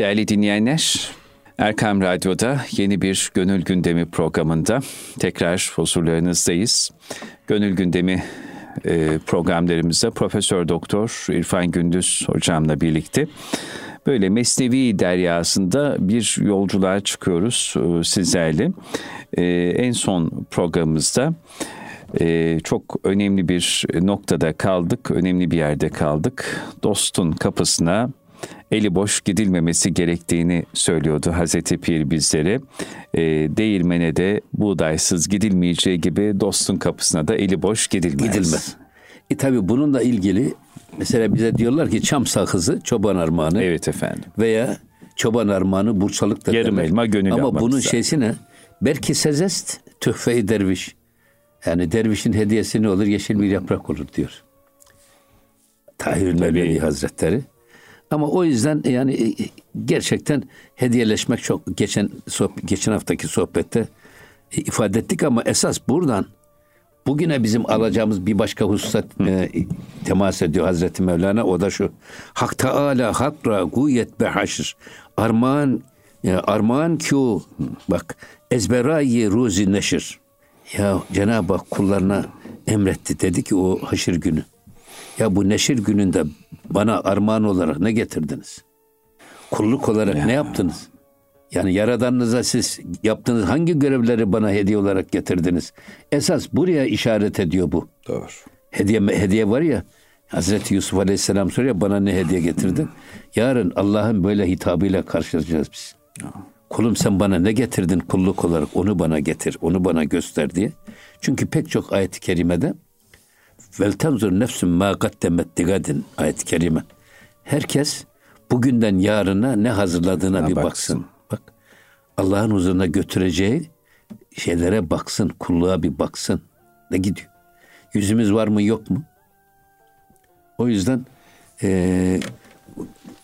Değerli dinleyenler, Erkam Radyo'da yeni bir Gönül Gündemi programında tekrar huzurlarınızdayız. Gönül Gündemi e, programlarımızda Profesör Doktor İrfan Gündüz hocamla birlikte böyle mesnevi deryasında bir yolculuğa çıkıyoruz e, sizlerle. E, en son programımızda çok önemli bir noktada kaldık, önemli bir yerde kaldık. Dostun kapısına eli boş gidilmemesi gerektiğini söylüyordu Hazreti Pir bizlere. E, değirmene de buğdaysız gidilmeyeceği gibi dostun kapısına da eli boş gidilmez. Gidilmez. E tabi bununla ilgili mesela bize diyorlar ki çam sakızı çoban armağanı. Evet efendim. Veya çoban armağanı burçalık da Yarım elma gönül Ama bunun güzel. şeysi ne? Belki sezest tühfe derviş. Yani dervişin hediyesi ne olur? Yeşil bir yaprak olur diyor. Tahir Mevlevi Hazretleri. Ama o yüzden yani e, gerçekten hediyeleşmek çok geçen geçen haftaki sohbette e, ifade ettik ama esas buradan bugüne bizim alacağımız bir başka hususat e, temas ediyor Hazreti Mevlana. O da şu Hak Teala hakra guyet be haşr. Armağan e, armağan ki o bak ezberayi ruzi neşir ya Cenab-ı Hak kullarına emretti dedi ki o haşir günü ya bu neşir gününde bana armağan olarak ne getirdiniz? Kulluk olarak ya. ne yaptınız? Yani yaradanınıza siz yaptığınız hangi görevleri bana hediye olarak getirdiniz? Esas buraya işaret ediyor bu. Doğru. Hediye hediye var ya Hazreti Yusuf Aleyhisselam soruyor bana ne hediye getirdin? Yarın Allah'ın böyle hitabıyla karşılaşacağız biz. Kulum sen bana ne getirdin kulluk olarak onu bana getir, onu bana göster diye. Çünkü pek çok ayet-i kerimede Vel tenzur nefsün ma gaddemet digadin ayet-i kerime. Herkes bugünden yarına ne hazırladığına bir baksın. Bak Allah'ın huzuruna götüreceği şeylere baksın, kulluğa bir baksın. Ne gidiyor? Yüzümüz var mı yok mu? O yüzden e,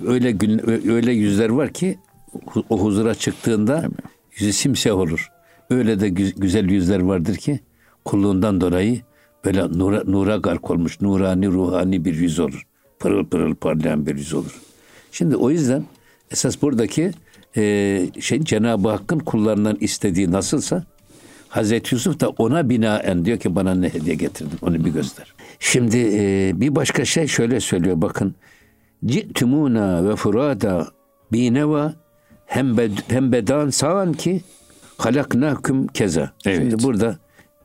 öyle gün, öyle yüzler var ki o huzura çıktığında yüzü simsiyah olur. Öyle de güzel yüzler vardır ki kulluğundan dolayı böyle nura, nura gark olmuş, nurani, ruhani bir yüz olur. Pırıl pırıl parlayan bir yüz olur. Şimdi o yüzden esas buradaki e, şey Cenab-ı Hakk'ın kullarından istediği nasılsa Hazreti Yusuf da ona binaen diyor ki bana ne hediye getirdin onu bir göster. Şimdi e, bir başka şey şöyle söylüyor bakın. Ci'tumuna ve furada bineva hem, bed, hem bedan sağan ki halaknakum keza. Evet. Şimdi burada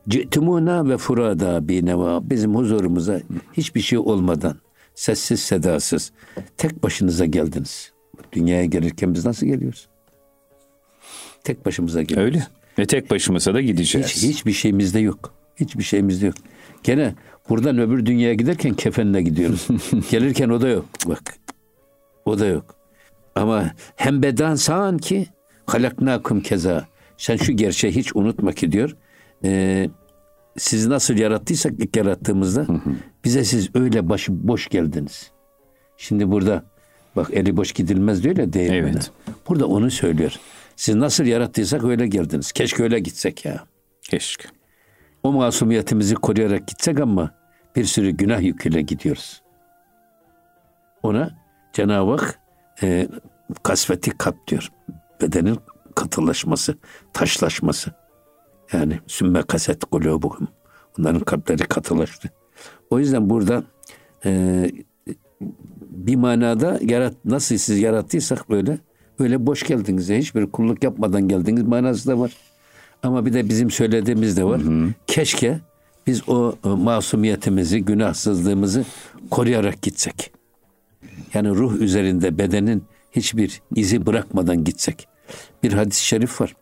Ci'tumuna ve furada bineva bizim huzurumuza hiçbir şey olmadan sessiz sedasız tek başınıza geldiniz. Dünyaya gelirken biz nasıl geliyoruz? Tek başımıza geliyoruz. Öyle. Ve tek başımıza da gideceğiz. Hiç, hiçbir şeyimizde yok. Hiçbir şeyimizde yok. Gene buradan öbür dünyaya giderken kefenle gidiyoruz. Gelirken o da yok. Bak. O da yok. Ama hem bedan sağan ki halaknakum keza. Sen şu gerçeği hiç unutma ki diyor e, sizi nasıl yarattıysak ilk yarattığımızda hı hı. bize siz öyle başı boş geldiniz. Şimdi burada bak eli boş gidilmez diyor ya değirmene. Evet. Burada onu söylüyor. Siz nasıl yarattıysak öyle geldiniz. Keşke öyle gitsek ya. Keşke. O masumiyetimizi koruyarak gitsek ama bir sürü günah yüküyle gidiyoruz. Ona Cenab-ı Hak e, kasveti kat diyor. Bedenin katılaşması, taşlaşması. Yani sümme kaset kulubuhum. Onların kalpleri katılaştı. O yüzden burada e, bir manada yarat, nasıl siz yarattıysak böyle öyle boş geldiniz. Hiçbir kulluk yapmadan geldiniz manası da var. Ama bir de bizim söylediğimiz de var. Hı hı. Keşke biz o masumiyetimizi, günahsızlığımızı koruyarak gitsek. Yani ruh üzerinde bedenin hiçbir izi bırakmadan gitsek. Bir hadis-i şerif var.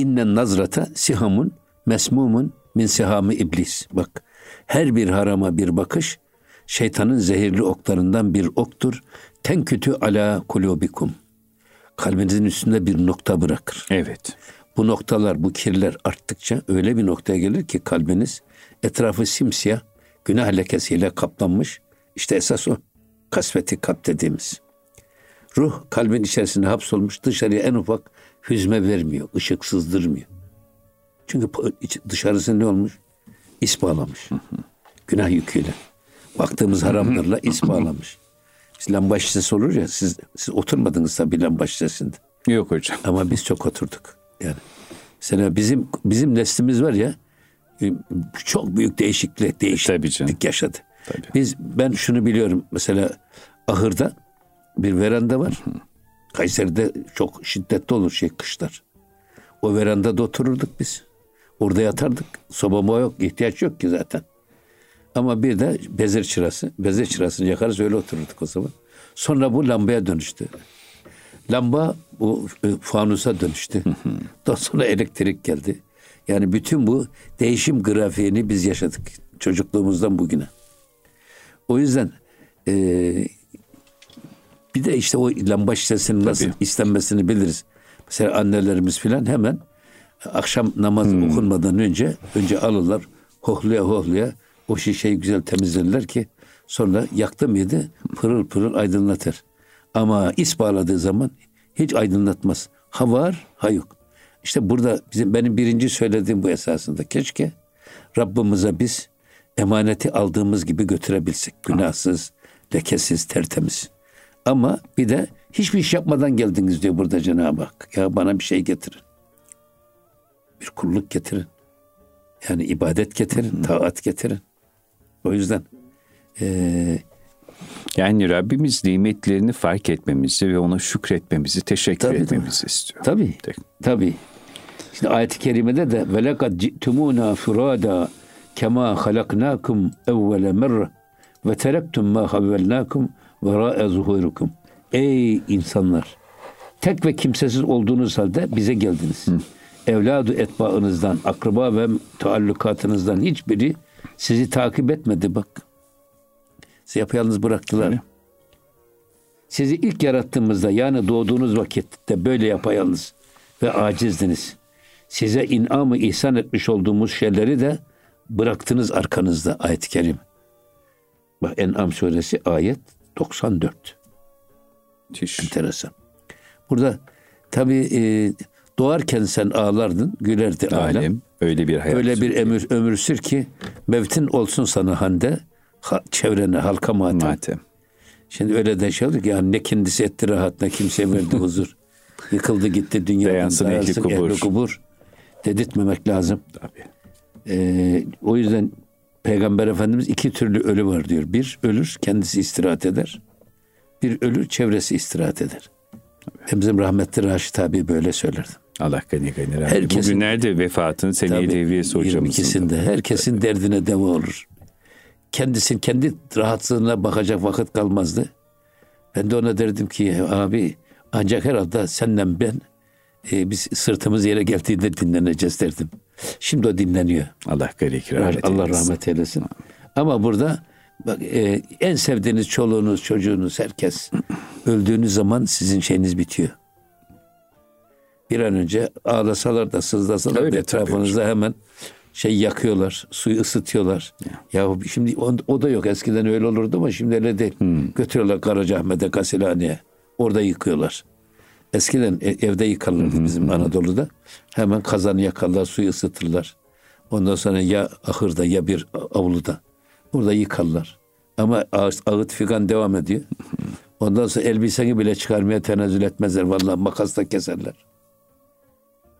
İnnen nazrata sihamun mesmumun min sihami iblis. Bak her bir harama bir bakış şeytanın zehirli oklarından bir oktur. Ten kötü ala kulubikum. Kalbinizin üstünde bir nokta bırakır. Evet. Bu noktalar, bu kirler arttıkça öyle bir noktaya gelir ki kalbiniz etrafı simsiyah, günah lekesiyle kaplanmış. İşte esas o kasveti kap dediğimiz. Ruh kalbin içerisinde hapsolmuş dışarıya en ufak hüzme vermiyor, ışık sızdırmıyor. Çünkü dışarısı ne olmuş? İs bağlamış. Günah yüküyle. Baktığımız haramlarla is bağlamış. Biz lamba şişesi olur ya siz, siz oturmadınız tabii lamba şişesinde. Yok hocam. Ama biz çok oturduk. Yani mesela bizim bizim neslimiz var ya e, çok büyük değişiklik değişiklik yaşadı. Tabii. Biz ben şunu biliyorum mesela ahırda bir veranda var. Kayseri'de çok şiddetli olur şey kışlar. O verandada otururduk biz. Orada yatardık. Soba yok. ihtiyaç yok ki zaten. Ama bir de bezir çırası. Bezir çırasını yakarız öyle otururduk o zaman. Sonra bu lambaya dönüştü. Lamba bu e, fanusa dönüştü. Daha sonra elektrik geldi. Yani bütün bu değişim grafiğini biz yaşadık çocukluğumuzdan bugüne. O yüzden e, bir de işte o lamba şişesinin nasıl Tabii. istenmesini biliriz. Mesela annelerimiz filan hemen akşam namaz hmm. okunmadan önce önce alırlar hohluya hohluya o şişeyi güzel temizlerler ki sonra yaktı mıydı pırıl pırıl aydınlatır. Ama is bağladığı zaman hiç aydınlatmaz. Ha var ha yok. İşte burada bizim benim birinci söylediğim bu esasında. Keşke Rabbimize biz emaneti aldığımız gibi götürebilsek. Günahsız, lekesiz, tertemiz. Ama bir de hiçbir iş yapmadan geldiniz diyor burada Cenab-ı Hak. Ya bana bir şey getirin. Bir kulluk getirin. Yani ibadet getirin, taat getirin. O yüzden e, yani Rabbimiz nimetlerini fark etmemizi ve ona şükretmemizi, teşekkür tabii, etmemizi tabii. istiyor. Tabii. Tabii. Şimdi ayet-i kerimede de velekad ci'tumuna furada kema halaknakum evvele merre ve terektum ma havvelnakum vera'e zuhurukum. Ey insanlar! Tek ve kimsesiz olduğunuz halde bize geldiniz. Hı. Evladı etbaınızdan, akraba ve taallukatınızdan hiçbiri sizi takip etmedi bak. Sizi yapayalnız bıraktılar. Öyle. Sizi ilk yarattığımızda yani doğduğunuz vakitte böyle yapayalnız ve acizdiniz. Size inamı ihsan etmiş olduğumuz şeyleri de bıraktınız arkanızda ayet-i kerim. Bak En'am suresi ayet 94. Müthiş. Enteresan. Burada tabi e, doğarken sen ağlardın, gülerdi alem. alem. Öyle bir hayat. Öyle bir ömür, ömür sür ki mevtin olsun sana hande, ha, çevrene halka matem. matem. Şimdi öyle de şey oldu ki yani ne kendisi etti rahat ne kimseye verdi huzur. Yıkıldı gitti dünyadan. Dayansın ehli kubur. Ehli kubur. Dedirtmemek lazım. Tabii. Ee, o yüzden Peygamber Efendimiz iki türlü ölü var diyor. Bir ölür kendisi istirahat eder. Bir ölür çevresi istirahat eder. Tabii. Bizim rahmetli Raşit abi böyle söylerdi. Allah gani gani rahmet. Herkesin, Bugünlerde vefatın seneyi devriyesi hocamızın. ikisinde herkesin tabii. derdine deva olur. Kendisin kendi rahatsızlığına bakacak vakit kalmazdı. Ben de ona derdim ki abi ancak herhalde senden ben e, biz sırtımız yere geldiğinde dinleneceğiz derdim. Şimdi o dinleniyor. Allah gani rahmet Allah eylesin. rahmet eylesin. Ama burada bak e, en sevdiğiniz çoluğunuz, çocuğunuz, herkes öldüğünüz zaman sizin şeyiniz bitiyor. Bir an önce ağlasalar da sızlasalar Öyle, etrafınızda hemen şey yakıyorlar, suyu ısıtıyorlar. Ya, ya şimdi o, o da yok. Eskiden öyle olurdu ama şimdi öyle değil. Hmm. Götürüyorlar Karacaahmet'e, Gasilhane'ye. Orada yıkıyorlar. Eskiden e, evde yıkarlardı bizim Anadolu'da. Hemen kazanı yakarlar, suyu ısıtırlar. Ondan sonra ya ahırda ya bir avluda. Orada yıkarlar. Ama ağıt, ağıt figan devam ediyor. Ondan sonra elbiseni bile çıkarmaya tenezzül etmezler. Vallahi makasla keserler.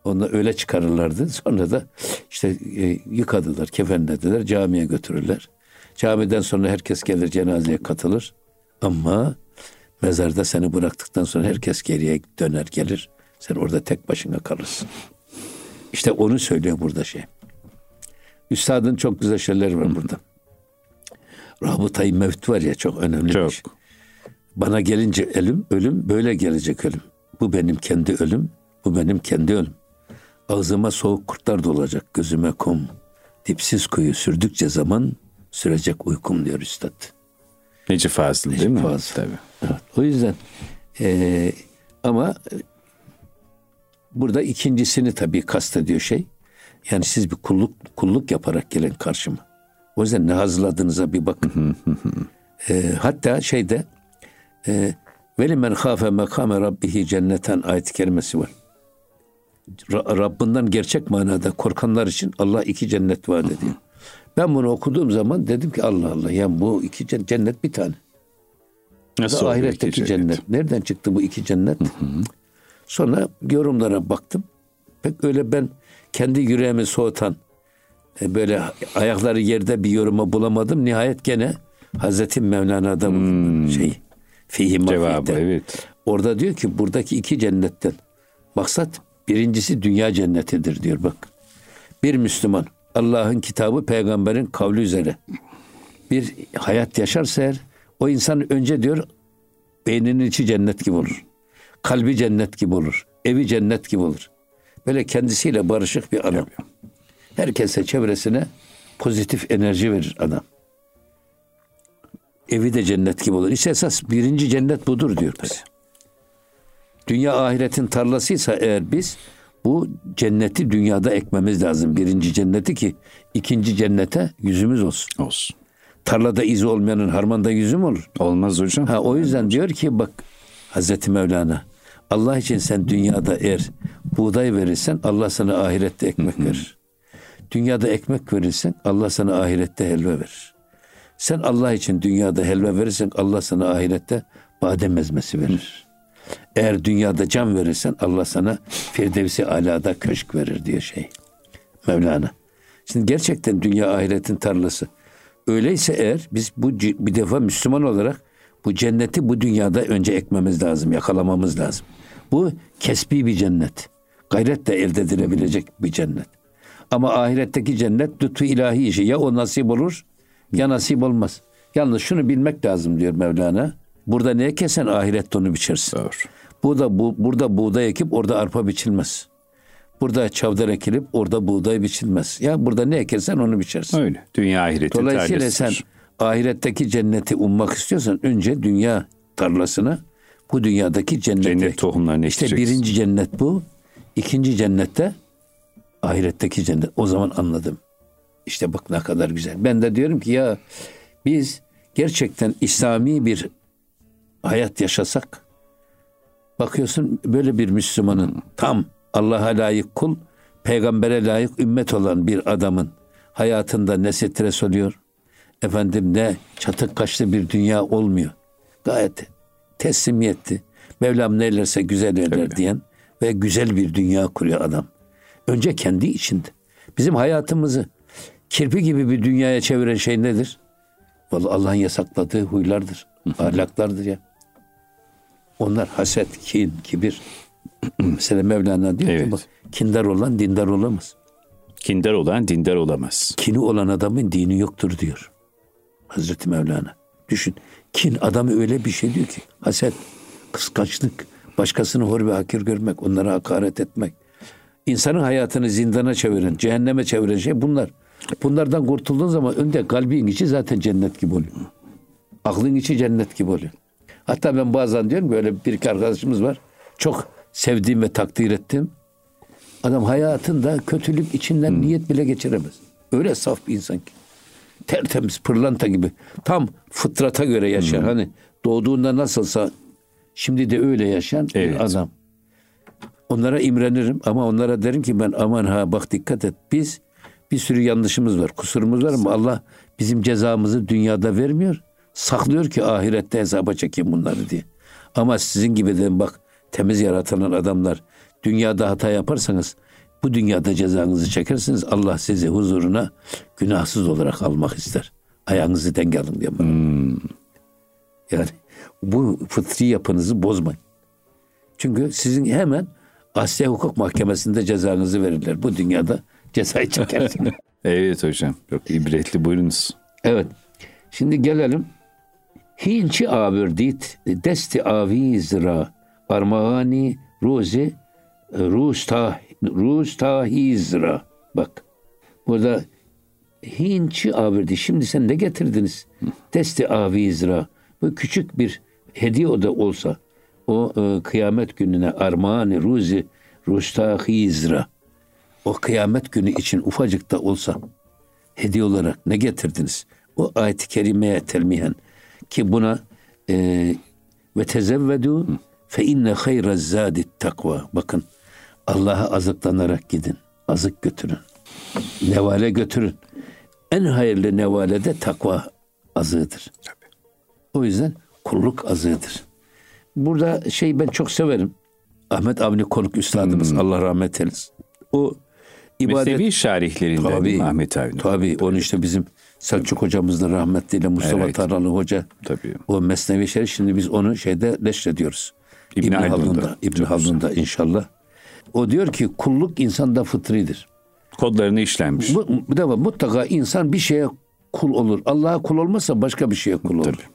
Onu öyle çıkarırlardı. Sonra da işte e, yıkadılar, kefenlediler, camiye götürürler. Camiden sonra herkes gelir cenazeye katılır. Ama mezarda seni bıraktıktan sonra herkes geriye döner gelir. Sen orada tek başına kalırsın. İşte onu söylüyor burada şey. Üstadın çok güzel şeyler var burada. Rabıtayı mevt var ya çok önemli çok. bir şey. Bana gelince ölüm, ölüm böyle gelecek ölüm. Bu benim kendi ölüm, bu benim kendi ölüm. Ağzıma soğuk kurtlar dolacak, gözüme kum. Dipsiz kuyu sürdükçe zaman sürecek uykum diyor üstad. Neci Fazıl değil mi? Fazıl. Tabii. Evet, o yüzden e, ama burada ikincisini tabii kastediyor şey. Yani siz bir kulluk kulluk yaparak gelin karşıma. O yüzden ne hazırladığınıza bir bakın. e, hatta şeyde e, veli men khafe mekame rabbihi cenneten ayet kelimesi var. Rabbinden gerçek manada korkanlar için Allah iki cennet vaat ediyor. Ben bunu okuduğum zaman dedim ki Allah Allah ya bu iki cennet bir tane. Nasıl ahiretteki cennet. cennet? Nereden çıktı bu iki cennet? Sonra yorumlara baktım. Pek öyle ben kendi yüreğimi soğutan e, böyle ayakları yerde bir yoruma bulamadım. Nihayet gene Hazreti Mevlana'da ben şey. Fihi Cevabı evet. Orada diyor ki buradaki iki cennetten maksat birincisi dünya cennetidir diyor bak. Bir Müslüman Allah'ın kitabı peygamberin kavli üzere bir hayat yaşarsa eğer o insan önce diyor beyninin içi cennet gibi olur. Kalbi cennet gibi olur. Evi cennet gibi olur. Böyle kendisiyle barışık bir adam. Herkese çevresine pozitif enerji verir adam. Evi de cennet gibi olur. İşte esas birinci cennet budur diyor. Dünya ahiretin tarlasıysa eğer biz bu cenneti dünyada ekmemiz lazım. Birinci cenneti ki ikinci cennete yüzümüz olsun. Olsun. Tarlada izi olmayanın harmanda yüzü mü olur? Olmaz hocam. Ha o yüzden diyor ki bak Hazreti Mevlana Allah için sen dünyada eğer buğday verirsen Allah sana ahirette ekmek verir. Dünyada ekmek verirsen Allah sana ahirette helva verir. Sen Allah için dünyada helva verirsen Allah sana ahirette badem ezmesi verir. Eğer dünyada can verirsen Allah sana Firdevsi alada köşk verir diyor şey. Mevlana. Şimdi gerçekten dünya ahiretin tarlası. Öyleyse eğer biz bu bir defa Müslüman olarak bu cenneti bu dünyada önce ekmemiz lazım, yakalamamız lazım. Bu kesbi bir cennet. Gayretle elde edilebilecek bir cennet. Ama ahiretteki cennet lütfu ilahi işi. Ya o nasip olur ya nasip olmaz. Yalnız şunu bilmek lazım diyor Mevlana. Burada ne kesen ahirette onu biçersin. Doğru. Burada bu burada buğday ekip orada arpa biçilmez. Burada çavdar ekilip orada buğday biçilmez. Ya burada ne ekersen onu biçersin. Öyle. Dünya ahireti Dolayısıyla sen tarlasıdır. ahiretteki cenneti ummak istiyorsan önce dünya tarlasına bu dünyadaki cenneti. Cennet tohumlarını İşte ekeceksin. birinci cennet bu. İkinci cennette ahiretteki cennet. O zaman anladım. İşte bak ne kadar güzel. Ben de diyorum ki ya biz gerçekten İslami bir hayat yaşasak bakıyorsun böyle bir Müslümanın tam Allah'a layık kul, peygambere layık ümmet olan bir adamın hayatında ne stres oluyor, efendim ne çatık kaşlı bir dünya olmuyor. Gayet teslimiyetli. Mevlam ne eylerse güzel eyler Tabii. diyen ve güzel bir dünya kuruyor adam. Önce kendi içinde. Bizim hayatımızı kirpi gibi bir dünyaya çeviren şey nedir? Vallahi Allah'ın yasakladığı huylardır, ahlaklardır ya. Onlar haset, kin, kibir. Mesela Mevlana diyor Evet. ki bak, kindar olan dindar olamaz. Kindar olan dindar olamaz. Kini olan adamın dini yoktur diyor. Hazreti Mevlana. Düşün. Kin adamı öyle bir şey diyor ki. Haset, kıskançlık, başkasını hor ve hakir görmek, onlara hakaret etmek. İnsanın hayatını zindana çeviren, cehenneme çeviren şey bunlar. Bunlardan kurtulduğun zaman önde kalbin içi zaten cennet gibi oluyor. Aklın içi cennet gibi oluyor. Hatta ben bazen diyorum böyle bir iki arkadaşımız var. Çok sevdiğim ve takdir ettiğim. Adam hayatında kötülük içinden niyet bile geçiremez. Öyle saf bir insan ki. Tertemiz pırlanta gibi. Tam fıtrata göre yaşar. Hani doğduğunda nasılsa şimdi de öyle yaşayan Evet. bir adam. Onlara imrenirim ama onlara derim ki ben aman ha bak dikkat et. Biz bir sürü yanlışımız var, kusurumuz var ama Allah bizim cezamızı dünyada vermiyor. Saklıyor ki ahirette hesaba çekeyim bunları diye. Ama sizin gibi de bak temiz yaratılan adamlar dünyada hata yaparsanız bu dünyada cezanızı çekersiniz. Allah sizi huzuruna günahsız olarak almak ister. Ayağınızı denk alın diye bana. Yani bu fıtri yapınızı bozmayın. Çünkü sizin hemen Asya Hukuk Mahkemesi'nde cezanızı verirler. Bu dünyada cezayı çekersiniz. Evet hocam. Çok ibretli buyurunuz. evet. Şimdi gelelim. Hinçi avirdit desti avizra armağani ruzi rusta rustahizra. Bak. Burada hinçi avirdi. Şimdi sen ne getirdiniz? Desti avizra. Bu küçük bir hediye o da olsa o e, kıyamet gününe armağani ruzi rustahizra. O kıyamet günü için ufacık da olsa hediye olarak ne getirdiniz? O ayet-i kerimeye telmihen ki buna e, ve tezevvedu fe inne hayra zadi takva. Bakın Allah'a azıklanarak gidin. Azık götürün. Nevale götürün. En hayırlı nevale de takva azığıdır. O yüzden kulluk azığıdır. Burada şey ben çok severim. Ahmet Avni Konuk Üstadımız hmm. Allah rahmet eylesin. O ibadet... Mesnevi şarihlerinden tabii, Ahmet Avni. Tabii onu işte bizim Selçuk hocamız da rahmetliyle Mustafa evet. Taralı Hoca. Tabii. O Mesnevi Şerif şimdi biz onu şeyde neşrediyoruz. İbn, İbn Haldun'da. İbn Haldun'da inşallah. O diyor ki kulluk insanda fıtridir. Kodlarını işlenmiş. Bu, bir de mutlaka insan bir şeye kul olur. Allah'a kul olmazsa başka bir şeye kul olur. Tabii.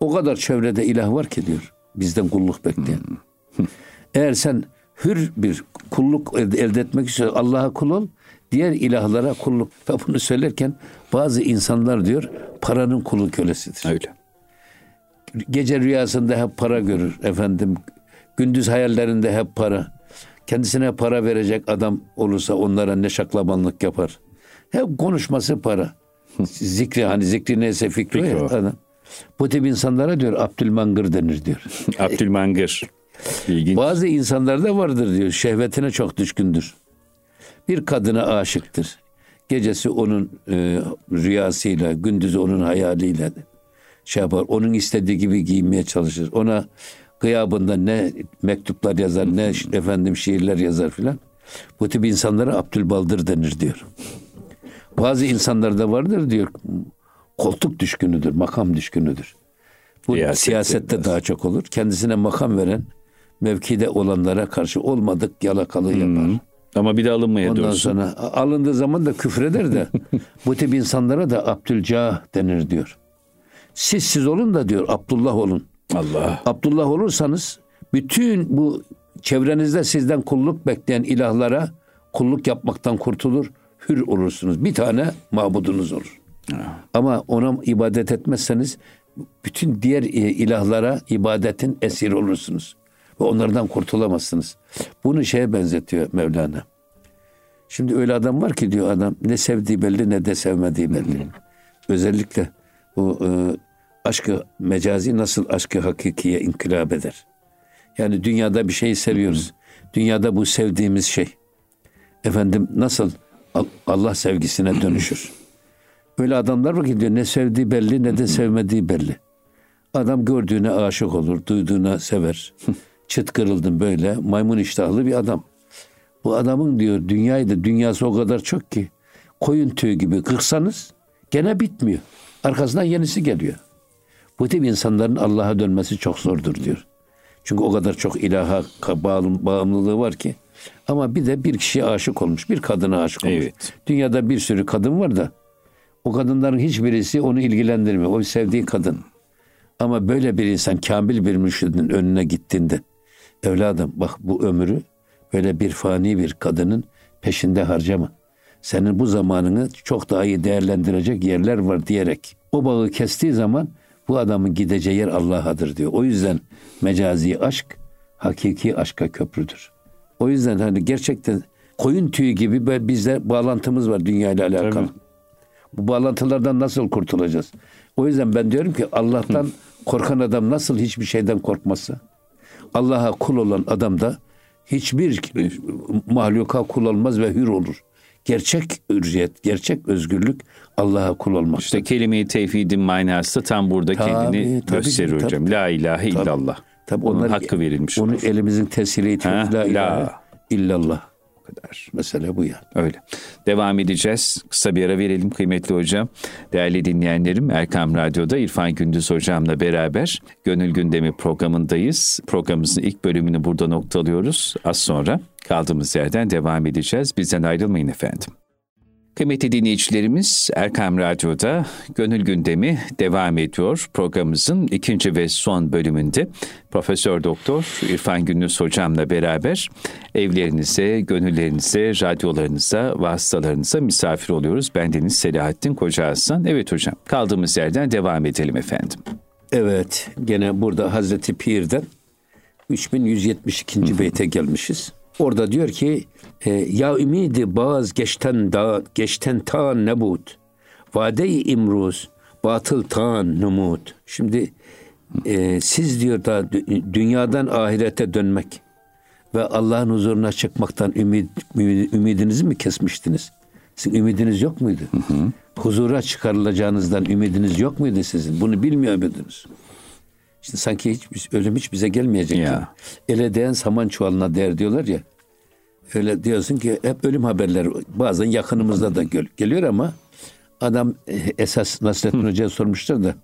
O kadar çevrede ilah var ki diyor. Bizden kulluk bekleyen. Hmm. Eğer sen hür bir kulluk elde etmek istiyorsan Allah'a kul ol. Diğer ilahlara kulluk. Ve bunu söylerken bazı insanlar diyor paranın kulu kölesidir. Öyle. Gece rüyasında hep para görür efendim. Gündüz hayallerinde hep para. Kendisine para verecek adam olursa onlara ne şaklabanlık yapar. Hep konuşması para. zikri hani zikri neyse fikri, fikri ya, adam. Bu tip insanlara diyor Abdülmangır denir diyor. Abdülmangır. İlginç. Bazı insanlarda vardır diyor. Şehvetine çok düşkündür. Bir kadına aşıktır. Gecesi onun e, rüyasıyla, gündüzü onun hayaliyle şey yapar. Onun istediği gibi giyinmeye çalışır. Ona gıyabında ne mektuplar yazar, ne efendim şiirler yazar filan. Bu tip insanlara Abdülbaldır denir diyor. Bazı insanlarda vardır diyor. Koltuk düşkünüdür, makam düşkünüdür. Bu Siyasette, siyasette daha çok olur. Kendisine makam veren mevkide olanlara karşı olmadık yalakalı yapar. Ama bir de alınmaya Ondan dursun. sonra alındığı zaman da küfreder de bu tip insanlara da Abdülcah denir diyor. Siz siz olun da diyor Abdullah olun. Allah. Abdullah olursanız bütün bu çevrenizde sizden kulluk bekleyen ilahlara kulluk yapmaktan kurtulur, hür olursunuz. Bir tane mabudunuz olur. Ama ona ibadet etmezseniz bütün diğer ilahlara ibadetin esir olursunuz. Ve onlardan kurtulamazsınız. Bunu şeye benzetiyor Mevlana. Şimdi öyle adam var ki diyor adam ne sevdiği belli ne de sevmediği belli. Özellikle bu e, aşkı mecazi nasıl aşkı hakikiye inkılap eder. Yani dünyada bir şeyi seviyoruz. Dünyada bu sevdiğimiz şey efendim nasıl Allah sevgisine dönüşür. Öyle adamlar var ki diyor ne sevdiği belli ne de sevmediği belli. Adam gördüğüne aşık olur, duyduğuna sever. Çıt kırıldım böyle maymun iştahlı bir adam. Bu adamın diyor dünyayı da dünyası o kadar çok ki koyun tüyü gibi kırsanız gene bitmiyor. Arkasından yenisi geliyor. Bu tip insanların Allah'a dönmesi çok zordur diyor. Çünkü o kadar çok ilaha bağımlılığı var ki. Ama bir de bir kişiye aşık olmuş, bir kadına aşık olmuş. Evet. Dünyada bir sürü kadın var da o kadınların hiçbirisi onu ilgilendirmiyor. O sevdiği kadın. Ama böyle bir insan kamil bir mürşidin önüne gittiğinde evladım bak bu ömrü böyle bir fani bir kadının peşinde harcama. Senin bu zamanını çok daha iyi değerlendirecek yerler var diyerek o bağı kestiği zaman bu adamın gideceği yer Allah'adır diyor. O yüzden mecazi aşk hakiki aşka köprüdür. O yüzden hani gerçekten koyun tüyü gibi böyle bizde bağlantımız var dünya ile alakalı. Tabii. Bu bağlantılardan nasıl kurtulacağız? O yüzden ben diyorum ki Allah'tan korkan adam nasıl hiçbir şeyden korkmazsa Allah'a kul olan adam da hiçbir mahluka kul olmaz ve hür olur. Gerçek hürriyet, gerçek özgürlük Allah'a kul olmak. İşte kelime-i tevhidin manası tam burada tabii, kendini tabii, gösteriyor tabii, hocam. La ilahe tabii, illallah. Tabii Onun onlar, hakkı verilmiş. Onu elimizin tesiriyle la ilahe illallah kadar. Mesele bu yani. Öyle. Devam edeceğiz. Kısa bir ara verelim kıymetli hocam. Değerli dinleyenlerim Erkam Radyo'da İrfan Gündüz hocamla beraber Gönül Gündemi programındayız. Programımızın ilk bölümünü burada noktalıyoruz. Az sonra kaldığımız yerden devam edeceğiz. Bizden ayrılmayın efendim. Kıymetli dinleyicilerimiz Erkam Radyo'da Gönül Gündemi devam ediyor. Programımızın ikinci ve son bölümünde Profesör Doktor İrfan Gündüz hocamla beraber evlerinize, gönüllerinize, radyolarınıza, vasıtalarınıza misafir oluyoruz. Bendeniz Selahattin Koca Hasan. Evet hocam kaldığımız yerden devam edelim efendim. Evet gene burada Hazreti Pir'den 3172. beyte gelmişiz. Orada diyor ki e, ya ümidi baz geçten da geçten ta nebut vade-i imruz batıl ta numut. Şimdi e, siz diyor da dünyadan ahirete dönmek ve Allah'ın huzuruna çıkmaktan ümid, ümidinizi mi kesmiştiniz? Sizin ümidiniz yok muydu? Hı hı. Huzura çıkarılacağınızdan ümidiniz yok muydu sizin? Bunu bilmiyor muydunuz? Şimdi sanki hiç ölüm hiç bize gelmeyecek. Ya. gibi. Ele değen saman çuvalına değer diyorlar ya. Öyle diyorsun ki hep ölüm haberleri bazen yakınımızda da gel- geliyor ama adam e, esas Nasrettin Hoca'ya sormuşlar da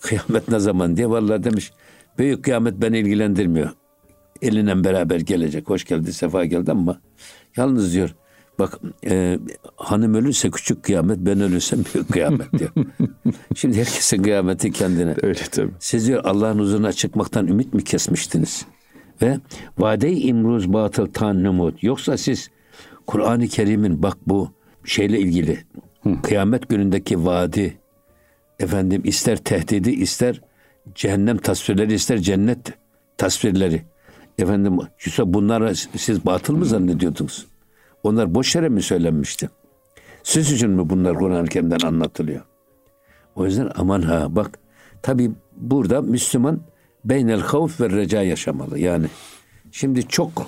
kıyamet ne zaman diye vallahi demiş büyük kıyamet beni ilgilendirmiyor. Elinden beraber gelecek. Hoş geldi, sefa geldi ama yalnız diyor bak e, hanım ölürse küçük kıyamet ben ölürsem büyük kıyamet diyor. Şimdi herkesin kıyameti kendine. Öyle tabii. Siz diyor Allah'ın huzuruna çıkmaktan ümit mi kesmiştiniz? Ve vade-i imruz batıl tan numut. Yoksa siz Kur'an-ı Kerim'in bak bu şeyle ilgili kıyamet günündeki vaadi efendim ister tehdidi ister cehennem tasvirleri ister cennet tasvirleri efendim Yusuf bunlara siz batıl mı zannediyordunuz? Onlar boş yere mi söylenmişti? Siz için mi bunlar Kur'an-ı Kerim'den anlatılıyor? O yüzden aman ha bak tabi burada Müslüman beynel havf ve reca yaşamalı. Yani şimdi çok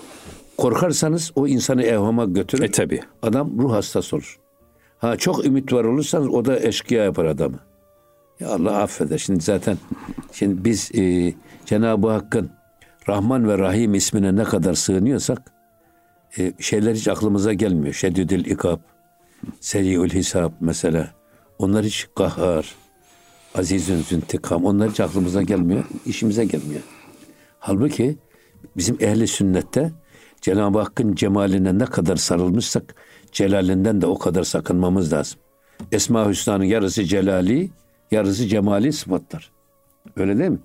korkarsanız o insanı evhama götürür. E tabii. Adam ruh hastası olur. Ha çok ümit var olursanız o da eşkıya yapar adamı. Ya Allah affeder. Şimdi zaten şimdi biz e, Cenab-ı Hakk'ın Rahman ve Rahim ismine ne kadar sığınıyorsak e, şeyler hiç aklımıza gelmiyor. Şedidül ikab, seriül hisab mesela. Onlar hiç kahhar, azizün züntikam. Onlar hiç aklımıza gelmiyor. işimize gelmiyor. Halbuki bizim ehli sünnette Cenab-ı Hakk'ın cemaline ne kadar sarılmışsak celalinden de o kadar sakınmamız lazım. Esma Hüsna'nın yarısı celali, yarısı cemali sıfatlar. Öyle değil mi?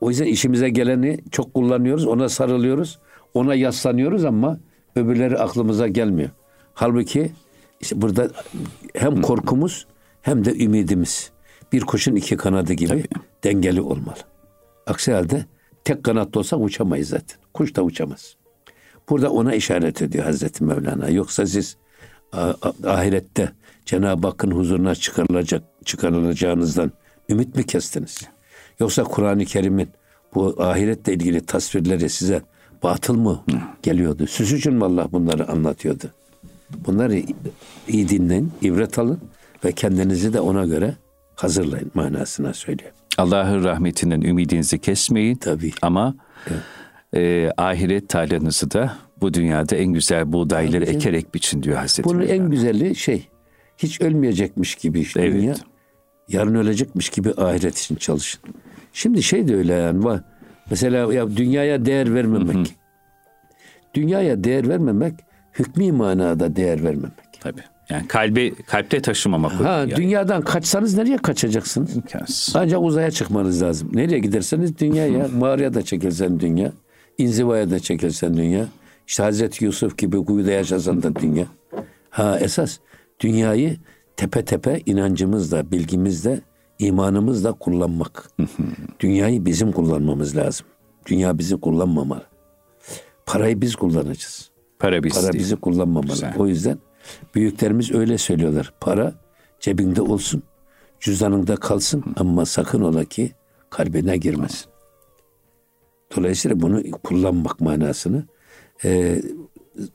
O yüzden işimize geleni çok kullanıyoruz, ona sarılıyoruz, ona yaslanıyoruz ama öbürleri aklımıza gelmiyor. Halbuki işte burada hem korkumuz hem de ümidimiz bir kuşun iki kanadı gibi dengeli olmalı. Aksi halde tek kanatlı olsak uçamayız zaten. Kuş da uçamaz. Burada ona işaret ediyor Hazreti Mevlana. Yoksa siz ahirette Cenab-ı Hakk'ın huzuruna çıkarılacak çıkarılacağınızdan ümit mi kestiniz? Yoksa Kur'an-ı Kerim'in bu ahiretle ilgili tasvirleri size batıl mı geliyordu? Süs için Allah bunları anlatıyordu? Bunları iyi dinleyin, ibret alın ve kendinizi de ona göre hazırlayın manasına söylüyor. Allah'ın rahmetinden ümidinizi kesmeyin. Tabii. Ama e, ahiret tarlanızı da bu dünyada en güzel buğdayları Tabii. ekerek biçin diyor Hazreti Bunun Mevlana. en güzeli şey, hiç ölmeyecekmiş gibi işte Evet. dünya. Yarın ölecekmiş gibi ahiret için çalışın. Şimdi şey de öyle yani. va- Mesela ya dünyaya değer vermemek. Dünyaya değer vermemek, hükmü manada değer vermemek. Tabii. Yani kalbi kalpte taşımamak. Ha yani. dünyadan kaçsanız nereye kaçacaksınız? İmkansız. Ancak uzaya çıkmanız lazım. Nereye giderseniz dünyaya, mağaraya da çekilsen dünya, inzivaya da çekilsen dünya. İşte Hazreti Yusuf gibi kuyuda yaşasan da dünya. Ha esas dünyayı tepe tepe inancımızla, bilgimizle, imanımızla kullanmak. dünyayı bizim kullanmamız lazım. Dünya bizi kullanmamalı. Parayı biz kullanacağız. Para biz Para değil. bizi kullanmamalı. Güzel. O yüzden büyüklerimiz öyle söylüyorlar. Para cebinde olsun, cüzdanında kalsın ama sakın ola ki kalbine girmesin. Dolayısıyla bunu kullanmak manasını e,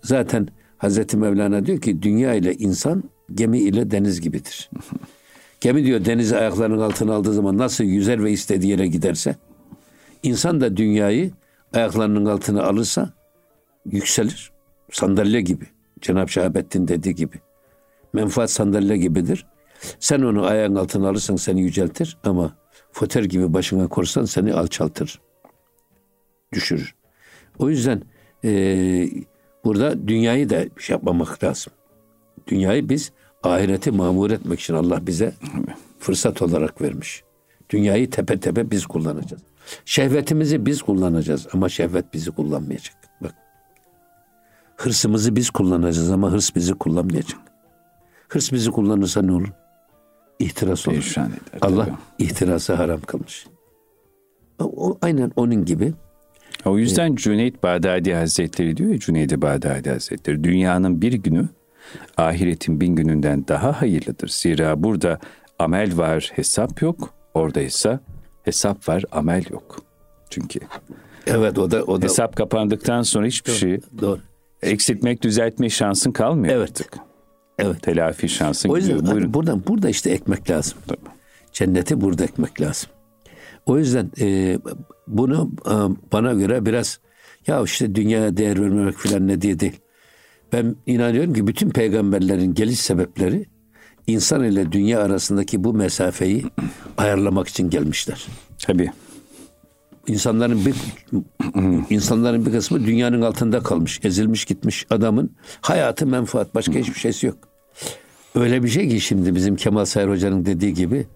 zaten Hazreti Mevlana diyor ki dünya ile insan gemi ile deniz gibidir. Gemi diyor denizi ayaklarının altına aldığı zaman nasıl yüzer ve istediği yere giderse insan da dünyayı ayaklarının altına alırsa yükselir. Sandalye gibi. Cenab-ı Şahabettin dediği gibi. Menfaat sandalye gibidir. Sen onu ayağın altına alırsan seni yüceltir ama foter gibi başına korsan seni alçaltır. Düşürür. O yüzden eee, burada dünyayı da şey yapmamak lazım. Dünyayı biz ahireti mamur etmek için Allah bize fırsat olarak vermiş. Dünyayı tepe tepe biz kullanacağız. Şehvetimizi biz kullanacağız ama şehvet bizi kullanmayacak. Bak. Hırsımızı biz kullanacağız ama hırs bizi kullanmayacak. Hırs bizi kullanırsa ne olur? İhtiras olur. Eder, Allah tabii. ihtirası haram kılmış. O, aynen onun gibi O yüzden Cüneyt Bağdadi Hazretleri diyor ya Cüneyt Bağdadi Hazretleri dünyanın bir günü ahiretin bin gününden daha hayırlıdır. Zira burada amel var hesap yok. Orada ise hesap var amel yok. Çünkü evet o da o da hesap kapandıktan sonra hiçbir şey doğru. eksiltmek düzeltme şansın kalmıyor Evet. artık. Evet. Telafi şansın O gidiyor. yüzden Buyurun. buradan burada işte ekmek lazım. Tabii. Cenneti burada ekmek lazım. O yüzden e, bunu e, bana göre biraz ya işte dünyaya değer vermemek falan ne diye değil. Ben inanıyorum ki bütün peygamberlerin geliş sebepleri insan ile dünya arasındaki bu mesafeyi ayarlamak için gelmişler. Tabii. İnsanların bir insanların bir kısmı dünyanın altında kalmış, ezilmiş gitmiş adamın hayatı menfaat başka hiçbir şeysi yok. Öyle bir şey ki şimdi bizim Kemal Sayar Hoca'nın dediği gibi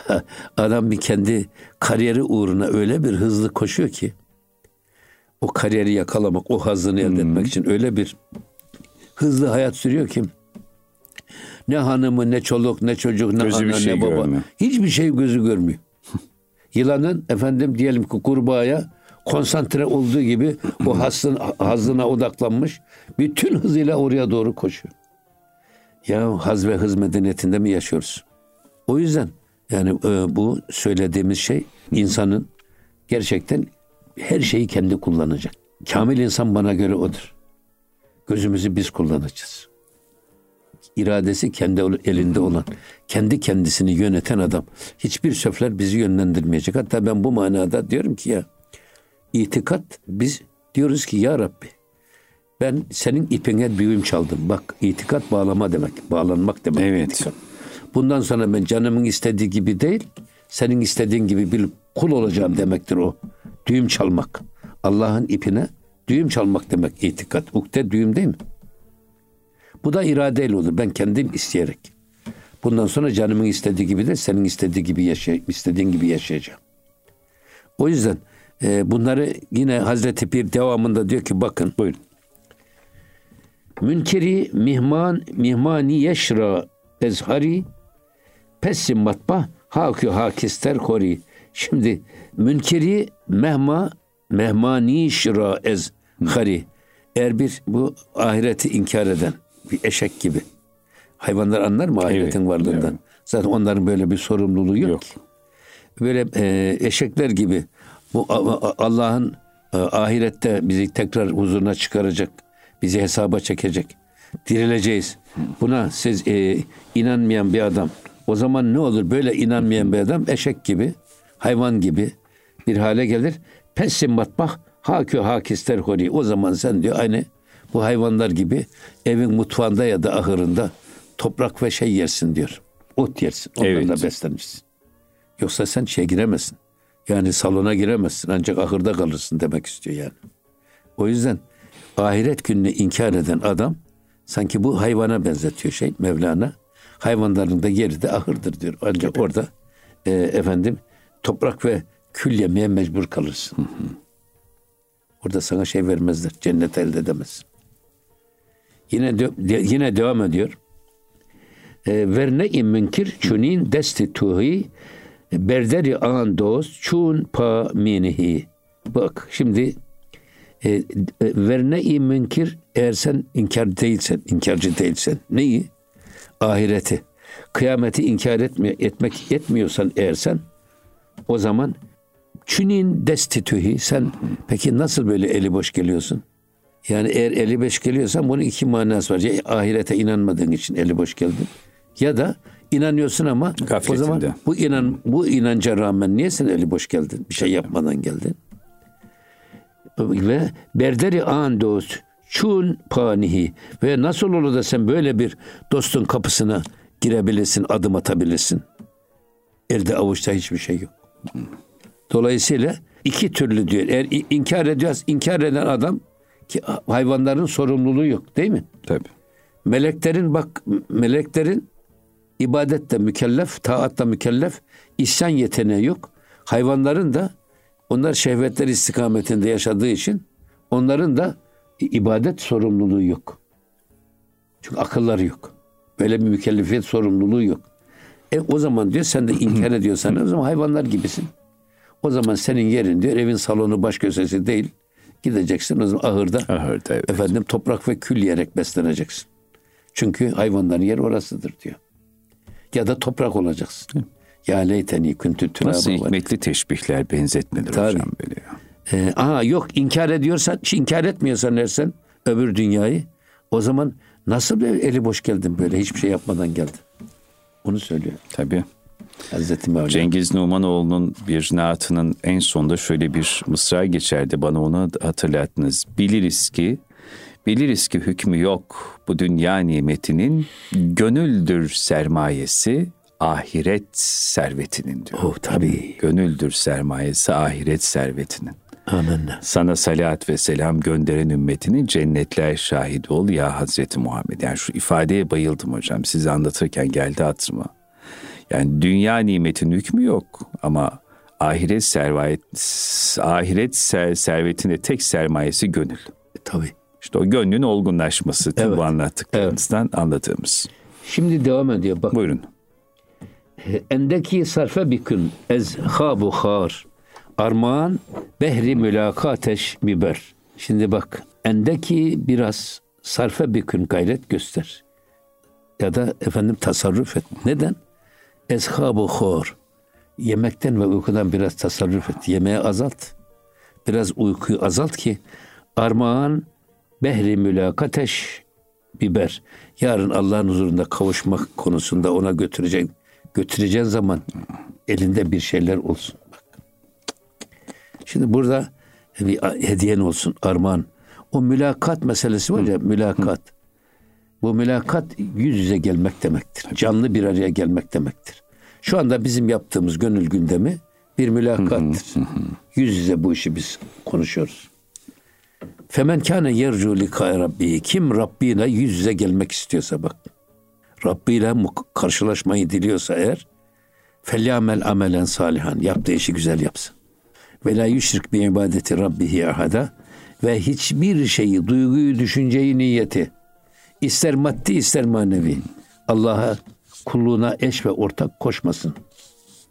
adam bir kendi kariyeri uğruna öyle bir hızlı koşuyor ki o kariyeri yakalamak, o hazını elde etmek için öyle bir hızlı hayat sürüyor ki ne hanımı, ne çoluk, ne çocuk, ne Gözü ana, şey ne baba. görmüyor. Hiçbir şey gözü görmüyor. Yılanın efendim diyelim ki kurbağaya konsantre olduğu gibi o hasın, hazına odaklanmış. Bütün hızıyla oraya doğru koşuyor. Ya haz ve hız medeniyetinde mi yaşıyoruz? O yüzden yani e, bu söylediğimiz şey insanın gerçekten her şeyi kendi kullanacak. Kamil insan bana göre odur. Gözümüzü biz kullanacağız. İradesi kendi elinde olan, kendi kendisini yöneten adam. Hiçbir sözler bizi yönlendirmeyecek. Hatta ben bu manada diyorum ki ya, itikat biz diyoruz ki ya Rabbi ben senin ipine büyüm çaldım. Bak itikat bağlama demek. Bağlanmak demek. Evet. itikat. Bundan sonra ben canımın istediği gibi değil, senin istediğin gibi bir kul olacağım demektir o. Düğüm çalmak. Allah'ın ipine düğüm çalmak demek itikat. Ukde düğüm değil mi? Bu da iradeyle olur. Ben kendim isteyerek. Bundan sonra canımın istediği gibi de senin istediği gibi yaşay istediğin gibi yaşayacağım. O yüzden e, bunları yine Hazreti Pir devamında diyor ki bakın Buyurun. Münkeri mihman mihmani yeşra ezhari pessim matbah hakü hakister hori. Şimdi münkeri mehma mehmani şira ez hari. Eğer bir bu ahireti inkar eden bir eşek gibi. Hayvanlar anlar mı ahiretin Evet, varlığından? evet. Zaten onların böyle bir sorumluluğu yok. Yok. ki. Böyle e, eşekler gibi bu Allah'ın e, ahirette bizi tekrar huzuruna çıkaracak, bizi hesaba çekecek, dirileceğiz. Buna siz e, inanmayan bir adam, o zaman ne olur? Böyle inanmayan bir adam eşek gibi, hayvan gibi bir hale gelir. Pessim matbah, hakü hakister hori. O zaman sen diyor aynı bu hayvanlar gibi evin mutfağında ya da ahırında toprak ve şey yersin diyor. Ot yersin. Onlarla Evet. beslenirsin. Yoksa sen şeye giremezsin. Yani salona giremezsin ancak ahırda kalırsın demek istiyor yani. O yüzden ahiret gününü inkar eden adam sanki bu hayvana benzetiyor şey Mevlana. Hayvanların da yeri de ahırdır diyor. Ancak orada e, efendim toprak ve kül yemeye mecbur kalırsın. Orada sana şey vermezler. Cennet elde edemezsin. Yine de, de- yine devam ediyor. E, Verne im münkir çunin desti tuhi berderi an dost çun pa minihi. Bak şimdi e, e, verne im münkir eğer sen inkar değilsen, inkarcı değilsen neyi? Ahireti. Kıyameti inkar etmiyor, etmek etmiyorsan eğer sen o zaman çünin destituhi sen peki nasıl böyle eli boş geliyorsun? Yani eğer eli boş geliyorsan bunun iki manası var. Ya ahirete inanmadığın için eli boş geldin. Ya da inanıyorsun ama o Gafletinde. zaman bu inan bu inanca rağmen niye sen eli boş geldin? Bir şey yapmadan geldin. Ve berderi an dost çun panihi ve nasıl olur da sen böyle bir dostun kapısına girebilirsin, adım atabilirsin. Elde avuçta hiçbir şey yok. Dolayısıyla iki türlü diyor. Eğer inkar ediyoruz, inkar eden adam ki hayvanların sorumluluğu yok değil mi? Tabii. Meleklerin bak meleklerin ibadette mükellef, taatta mükellef, isyan yeteneği yok. Hayvanların da onlar şehvetler istikametinde yaşadığı için onların da ibadet sorumluluğu yok. Çünkü akılları yok. Böyle bir mükellefiyet sorumluluğu yok. E o zaman diyor sen de inkar ediyorsan o zaman hayvanlar gibisin. O zaman senin yerin diyor evin salonu baş köşesi değil. Gideceksin o zaman ahırda Ahırda evet. efendim toprak ve kül yiyerek besleneceksin. Çünkü hayvanların yeri orasıdır diyor. Ya da toprak olacaksın. Ya leyteni küntü Nasıl türaba. hikmetli teşbihler, benzetmeler Tabii. hocam böyle ya. Ee, aha yok inkar ediyorsan, inkar etmiyorsan eğer sen öbür dünyayı o zaman nasıl bir eli boş geldin böyle hiçbir şey yapmadan geldin. Onu söylüyor. Tabii. Hazreti Mevlana. Cengiz Numanoğlu'nun bir naatının en sonunda şöyle bir mısra geçerdi. Bana onu hatırlattınız. Biliriz ki Biliriz ki hükmü yok bu dünya nimetinin gönüldür sermayesi ahiret servetinin diyor. Oh tabii. Gönüldür sermayesi ahiret servetinin. Amenna. Sana salat ve selam gönderen ümmetinin cennetler şahit ol ya Hazreti Muhammed. Yani şu ifadeye bayıldım hocam. Size anlatırken geldi hatırıma. Yani dünya nimetin hükmü yok ama ahiret servet ahiret ser, servetinde tek sermayesi gönül. E, tabii. İşte o gönlün olgunlaşması evet. bu anlattıklarınızdan evet. anladığımız. Şimdi devam ediyor bak. Buyurun. Endeki sarfe bikün ez habu har armağan behri mülakateş biber. Şimdi bak endeki biraz sarfe bikün gayret göster. Ya da efendim tasarruf et. Neden? Eshabu hor. Yemekten ve uykudan biraz tasarruf et. Yemeği azalt. Biraz uykuyu azalt ki armağan behri mülakateş biber. Yarın Allah'ın huzurunda kavuşmak konusunda ona götürecek götüreceğin zaman elinde bir şeyler olsun. Bak. Şimdi burada bir hediyen olsun armağan. O mülakat meselesi var ya mülakat. Bu mülakat yüz yüze gelmek demektir. Canlı bir araya gelmek demektir. Şu anda bizim yaptığımız gönül gündemi bir mülakattır. Yüz yüze bu işi biz konuşuyoruz. Femen kâne yercu lika rabbi. Kim Rabbiyle yüz yüze gelmek istiyorsa bak. Rabbi ile karşılaşmayı diliyorsa eğer felyamel amelen salihan. Yaptığı işi güzel yapsın. Ve la yüşrik bi ibadeti rabbihi ahada ve hiçbir şeyi, duyguyu, düşünceyi, niyeti ister maddi ister manevi Allah'a kulluğuna eş ve ortak koşmasın.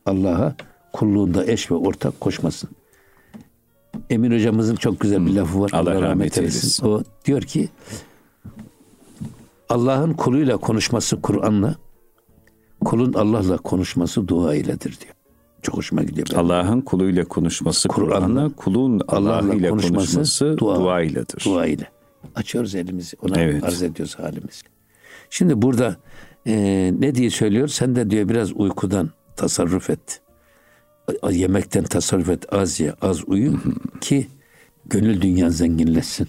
Allah'a kulluğunda eş ve ortak koşmasın. Emin hocamızın çok güzel bir lafı var. Allah, Allah rahmet eylesin. O diyor ki Allah'ın kuluyla konuşması Kur'an'la, kulun Allah'la konuşması dua iledir diyor. Çok hoşuma gidiyor. Allah'ın kuluyla konuşması Kur'an'la, kulun Allah ile konuşması, konuşması dua, dua iledir. Dua ile. Açıyoruz elimizi, ona evet. arz ediyoruz halimizi. Şimdi burada e, ne diye söylüyor? Sen de diyor biraz uykudan tasarruf et yemekten tasarruf et az ye az uyu ki gönül dünyan zenginleşsin.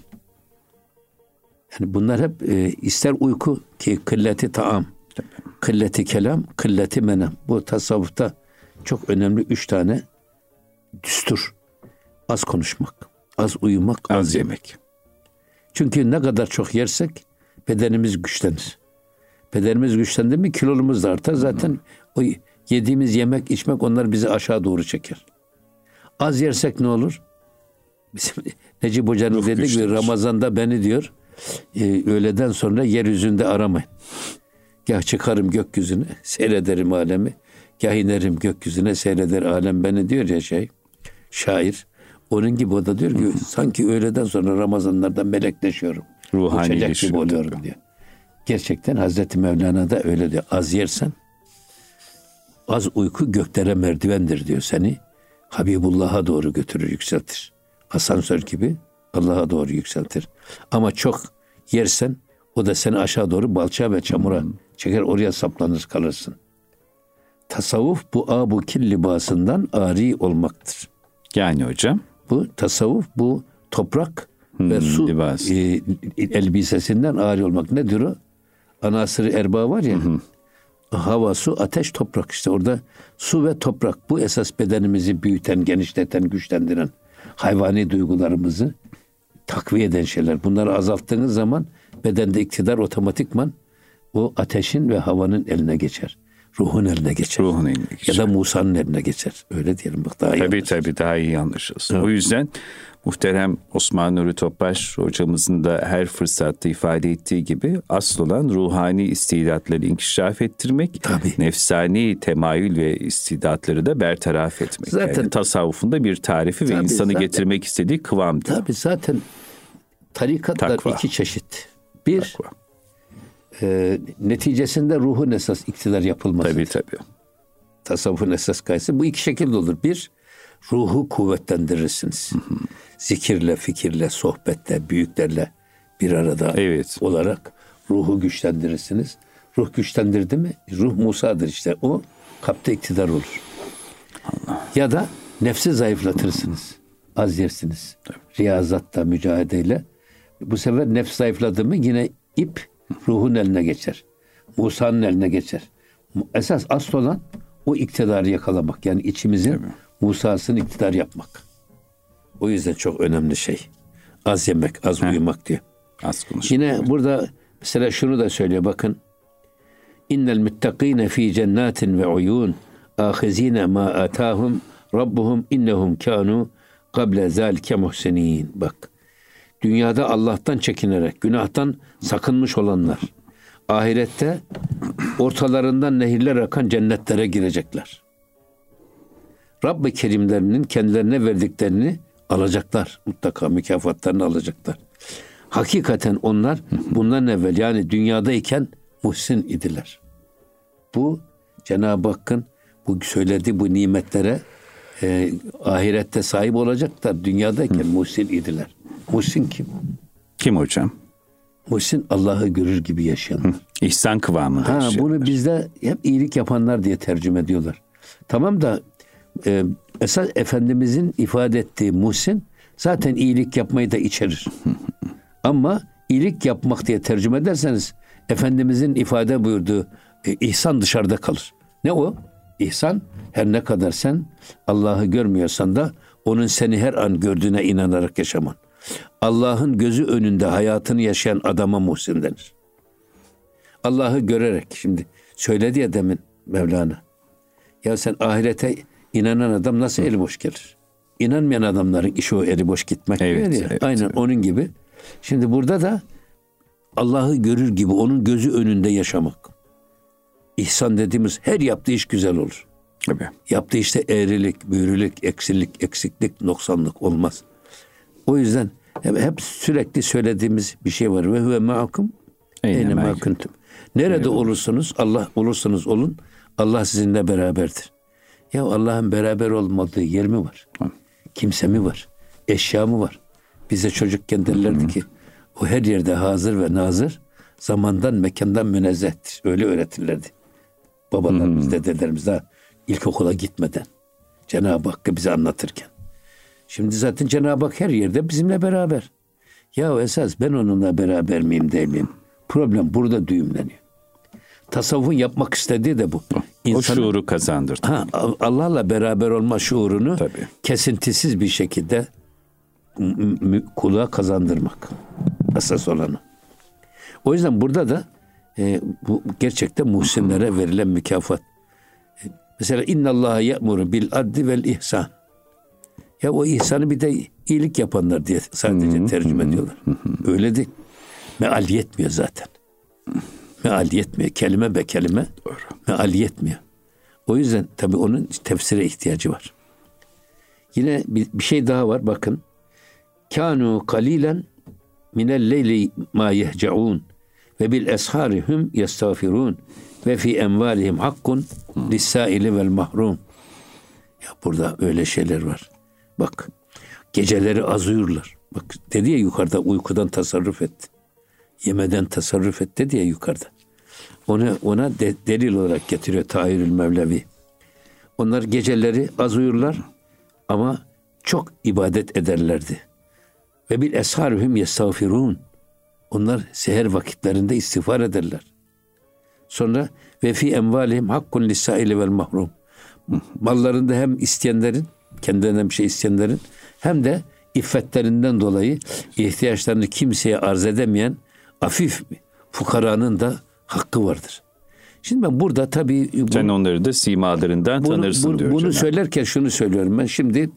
Yani bunlar hep e, ister uyku ki kılleti taam, kılleti kelam, kılleti menem. Bu tasavvufta çok önemli üç tane düstur. Az konuşmak, az uyumak, az, az yemek. Çünkü ne kadar çok yersek bedenimiz güçlenir. Bedenimiz güçlendi mi kilolumuz da artar. Zaten o Yediğimiz yemek, içmek onlar bizi aşağı doğru çeker. Az yersek ne olur? Bizim Necip Hoca'nın dediği gibi Ramazan'da beni diyor e, öğleden sonra yeryüzünde aramayın. Gah çıkarım gökyüzüne seyrederim alemi. Gah inerim gökyüzüne seyreder alem beni diyor ya şey şair. Onun gibi o da diyor ki sanki öğleden sonra Ramazanlarda melekleşiyorum. Ruhani gibi oluyorum diyor. Gerçekten Hazreti Mevlana da öyle diyor. Az yersen Az uyku göklere merdivendir diyor seni. Habibullah'a doğru götürür, yükseltir. Asansör gibi Allah'a doğru yükseltir. Ama çok yersen o da seni aşağı doğru balçağa ve çamura çeker oraya saplanır kalırsın. Tasavvuf bu abu kil libasından ari olmaktır. Yani hocam? Bu tasavvuf bu toprak hmm, ve su libas. e, elbisesinden ari olmak. Nedir o? Anasırı erba var ya. Hmm hava, su, ateş, toprak işte orada su ve toprak bu esas bedenimizi büyüten, genişleten, güçlendiren hayvani duygularımızı takviye eden şeyler. Bunları azalttığınız zaman bedende iktidar otomatikman o ateşin ve havanın eline geçer. Ruhun eline geçer. Ruhun eline geçer. Ya da Musa'nın eline geçer. Öyle diyelim bak daha iyi Tabii anlaşılır. tabii daha iyi anlaşılır. Evet. O yüzden muhterem Osman Nuri Topbaş hocamızın da her fırsatta ifade ettiği gibi asıl olan ruhani istidatları inkişaf ettirmek, Tabii. nefsani temayül ve istidatları da bertaraf etmek. Zaten yani tasavvufunda bir tarifi tabii, ve insanı zaten, getirmek istediği kıvam. Tabii zaten tarikatlar Takva. iki çeşit. Bir Takva. E, neticesinde ruhun esas iktidar yapılması. Tabii tabii. Tasavvufun esas gayesi bu iki şekilde olur. Bir, ruhu kuvvetlendirirsiniz. Hı hı zikirle, fikirle, sohbetle, büyüklerle bir arada evet. olarak ruhu güçlendirirsiniz. Ruh güçlendirdi mi? Ruh Musa'dır işte. O Kapta iktidar olur. Allah. Ya da nefsi zayıflatırsınız. Az yersiniz. Riyazatta, mücadeleyle. Bu sefer nefs zayıfladı mı yine ip ruhun eline geçer. Musa'nın eline geçer. Esas asıl olan o iktidarı yakalamak. Yani içimizin Tabii. Musa'sını iktidar yapmak. O yüzden çok önemli şey. Az yemek, az Heh. uyumak diyor. Az konuşmak. Yine evet. burada mesela şunu da söylüyor bakın. İnnel muttakine fi cennetin ve uyun ahizine ma atahum rabbuhum innehum kanu kable zalike muhsinin. Bak. Dünyada Allah'tan çekinerek günahtan sakınmış olanlar ahirette ortalarından nehirler akan cennetlere girecekler. Rabb-i Kerimlerinin kendilerine verdiklerini alacaklar. Mutlaka mükafatlarını alacaklar. Hakikaten onlar bundan evvel yani dünyadayken muhsin idiler. Bu Cenab-ı Hakk'ın bu söylediği bu nimetlere e, ahirette sahip olacaklar. Dünyadayken muhsin idiler. Muhsin kim? Kim hocam? Muhsin Allah'ı görür gibi yaşayanlar. İhsan kıvamında ha, yaşayanlar. Bunu bizde hep iyilik yapanlar diye tercüme ediyorlar. Tamam da e, esas Efendimizin ifade ettiği muhsin zaten iyilik yapmayı da içerir. Ama iyilik yapmak diye tercüme ederseniz Efendimizin ifade buyurduğu e, ihsan dışarıda kalır. Ne o? İhsan her ne kadar sen Allah'ı görmüyorsan da onun seni her an gördüğüne inanarak yaşaman. Allah'ın gözü önünde hayatını yaşayan adama muhsin denir. Allah'ı görerek şimdi söyledi ya demin Mevlana. Ya sen ahirete inanan adam nasıl eli boş gelir? İnanmayan adamların işi o eli boş gitmek evet. Evet, Aynen evet. onun gibi. Şimdi burada da Allah'ı görür gibi onun gözü önünde yaşamak. İhsan dediğimiz her yaptığı iş güzel olur. Tabii. Yaptığı işte eğrilik, büyürülük, eksilik, eksiklik, noksanlık olmaz. O yüzden hep, hep sürekli söylediğimiz bir şey var. Ve huve ma'akum eyne ma Nerede olursunuz Allah olursanız olun Allah sizinle beraberdir. Ya Allah'ın beraber olmadığı yer mi var? Kimse mi var? Eşya mı var? Bize çocukken derlerdi ki o her yerde hazır ve nazır zamandan mekandan münezzehtir. Öyle öğretirlerdi. Babalarımız, dedelerimiz daha ilkokula gitmeden. Cenab-ı Hakk'ı bize anlatırken. Şimdi zaten Cenab-ı Hak her yerde bizimle beraber. Ya esas ben onunla beraber miyim değil miyim? Problem burada düğümleniyor. Tasavvufun yapmak istediği de bu. İnsanın, o şuuru kazandırdı. Ha, Allah'la beraber olma şuurunu Tabii. kesintisiz bir şekilde kula kazandırmak. Esas olanı. O yüzden burada da e, bu gerçekten muhsinlere verilen mükafat. E, mesela inna Allaha ya'muru bil adli vel ihsan. Ya o ihsanı bir de iyilik yapanlar diye sadece tercüme ediyorlar. Öyle değil. Meal yetmiyor zaten. Meal yetmiyor. Kelime be kelime Doğru. meal yetmiyor. O yüzden tabi onun tefsire ihtiyacı var. Yine bir, bir şey daha var bakın. Kanu kalilen minel leyli ma yehcaun ve bil esharihum yestağfirun ve fi envalihim hakkun lissaili vel mahrum. Ya burada öyle şeyler var. Bak geceleri az uyurlar. Bak dedi ya yukarıda uykudan tasarruf et. Yemeden tasarruf et dedi ya yukarıda. Onu ona de, delil olarak getiriyor Tahirül Mevlevi. Onlar geceleri az uyurlar ama çok ibadet ederlerdi. Ve bil esharühüm yestağfirun. Onlar seher vakitlerinde istiğfar ederler. Sonra ve fi envalihim hakkun lisaili vel mahrum. Mallarında hem isteyenlerin kendilerinden bir şey isteyenlerin hem de iffetlerinden dolayı ihtiyaçlarını kimseye arz edemeyen afif fukaranın da hakkı vardır. Şimdi ben burada tabii... Bu, Sen onları da simalarından bunu, tanırsın bu, diyor. Bunu söylerken şunu söylüyorum ben. Şimdi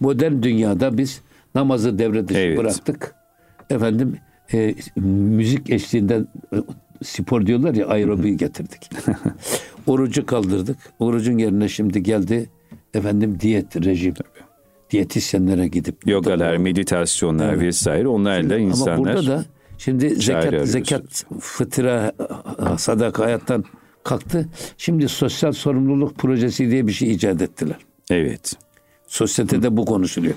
modern dünyada biz namazı devre dışı evet. bıraktık. Efendim e, müzik eşliğinden e, spor diyorlar ya aerobiyi getirdik. Orucu kaldırdık. Orucun yerine şimdi geldi efendim diyet, rejim. Diyetisyenlere gidip yogalar, meditasyonlar evet. vesaire onlarla insanlar Ama burada da şimdi zekat zekat fıtıra sadaka hayattan kalktı. Şimdi sosyal sorumluluk projesi diye bir şey icat ettiler. Evet. Sosyetede bu konuşuluyor.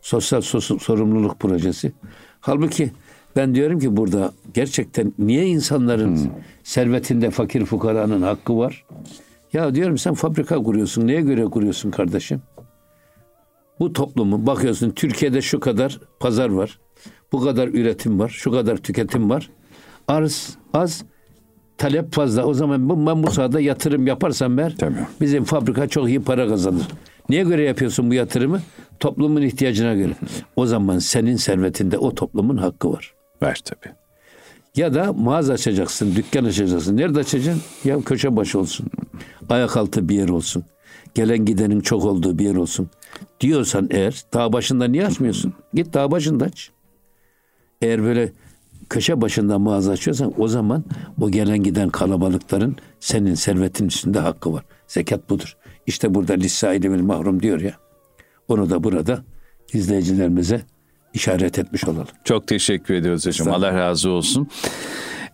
Sosyal sorumluluk projesi. Halbuki ben diyorum ki burada gerçekten niye insanların hmm. servetinde fakir fukaranın hakkı var? Ya diyorum sen fabrika kuruyorsun. Neye göre kuruyorsun kardeşim? Bu toplumu bakıyorsun Türkiye'de şu kadar pazar var. Bu kadar üretim var. Şu kadar tüketim var. Arz az talep fazla. O zaman ben bu sahada yatırım yaparsam ben Tabii. bizim fabrika çok iyi para kazanır. Niye göre yapıyorsun bu yatırımı? Toplumun ihtiyacına göre. O zaman senin servetinde o toplumun hakkı var. Ver tabii. Ya da mağaza açacaksın, dükkan açacaksın. Nerede açacaksın? Ya köşe başı olsun. Ayak altı bir yer olsun. Gelen gidenin çok olduğu bir yer olsun. Diyorsan eğer dağ başında niye açmıyorsun? Git dağ başında aç. Eğer böyle köşe başında mağaza açıyorsan o zaman o gelen giden kalabalıkların senin servetin üstünde hakkı var. Zekat budur. İşte burada lissâili vel mahrum diyor ya. Onu da burada izleyicilerimize işaret etmiş olalım. Çok teşekkür ediyoruz hocam. Allah razı olsun.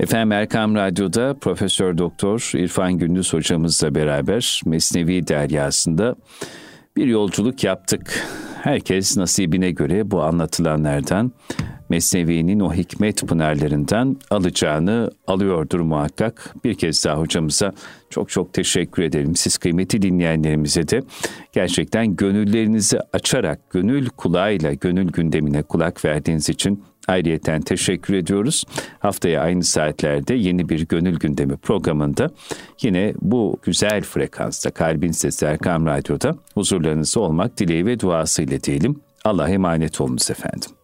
Efendim Erkam Radyo'da Profesör Doktor İrfan Gündüz hocamızla beraber Mesnevi Deryası'nda bir yolculuk yaptık. Herkes nasibine göre bu anlatılanlardan Mesnevi'nin o hikmet pınarlarından alacağını alıyordur muhakkak. Bir kez daha hocamıza çok çok teşekkür ederim. Siz kıymeti dinleyenlerimize de gerçekten gönüllerinizi açarak, gönül kulağıyla, gönül gündemine kulak verdiğiniz için ayrıyeten teşekkür ediyoruz. Haftaya aynı saatlerde yeni bir Gönül Gündemi programında yine bu güzel frekansta Kalbin Sesi Erkam Radyo'da huzurlarınızda olmak dileği ve duasıyla diyelim. Allah'a emanet olunuz efendim.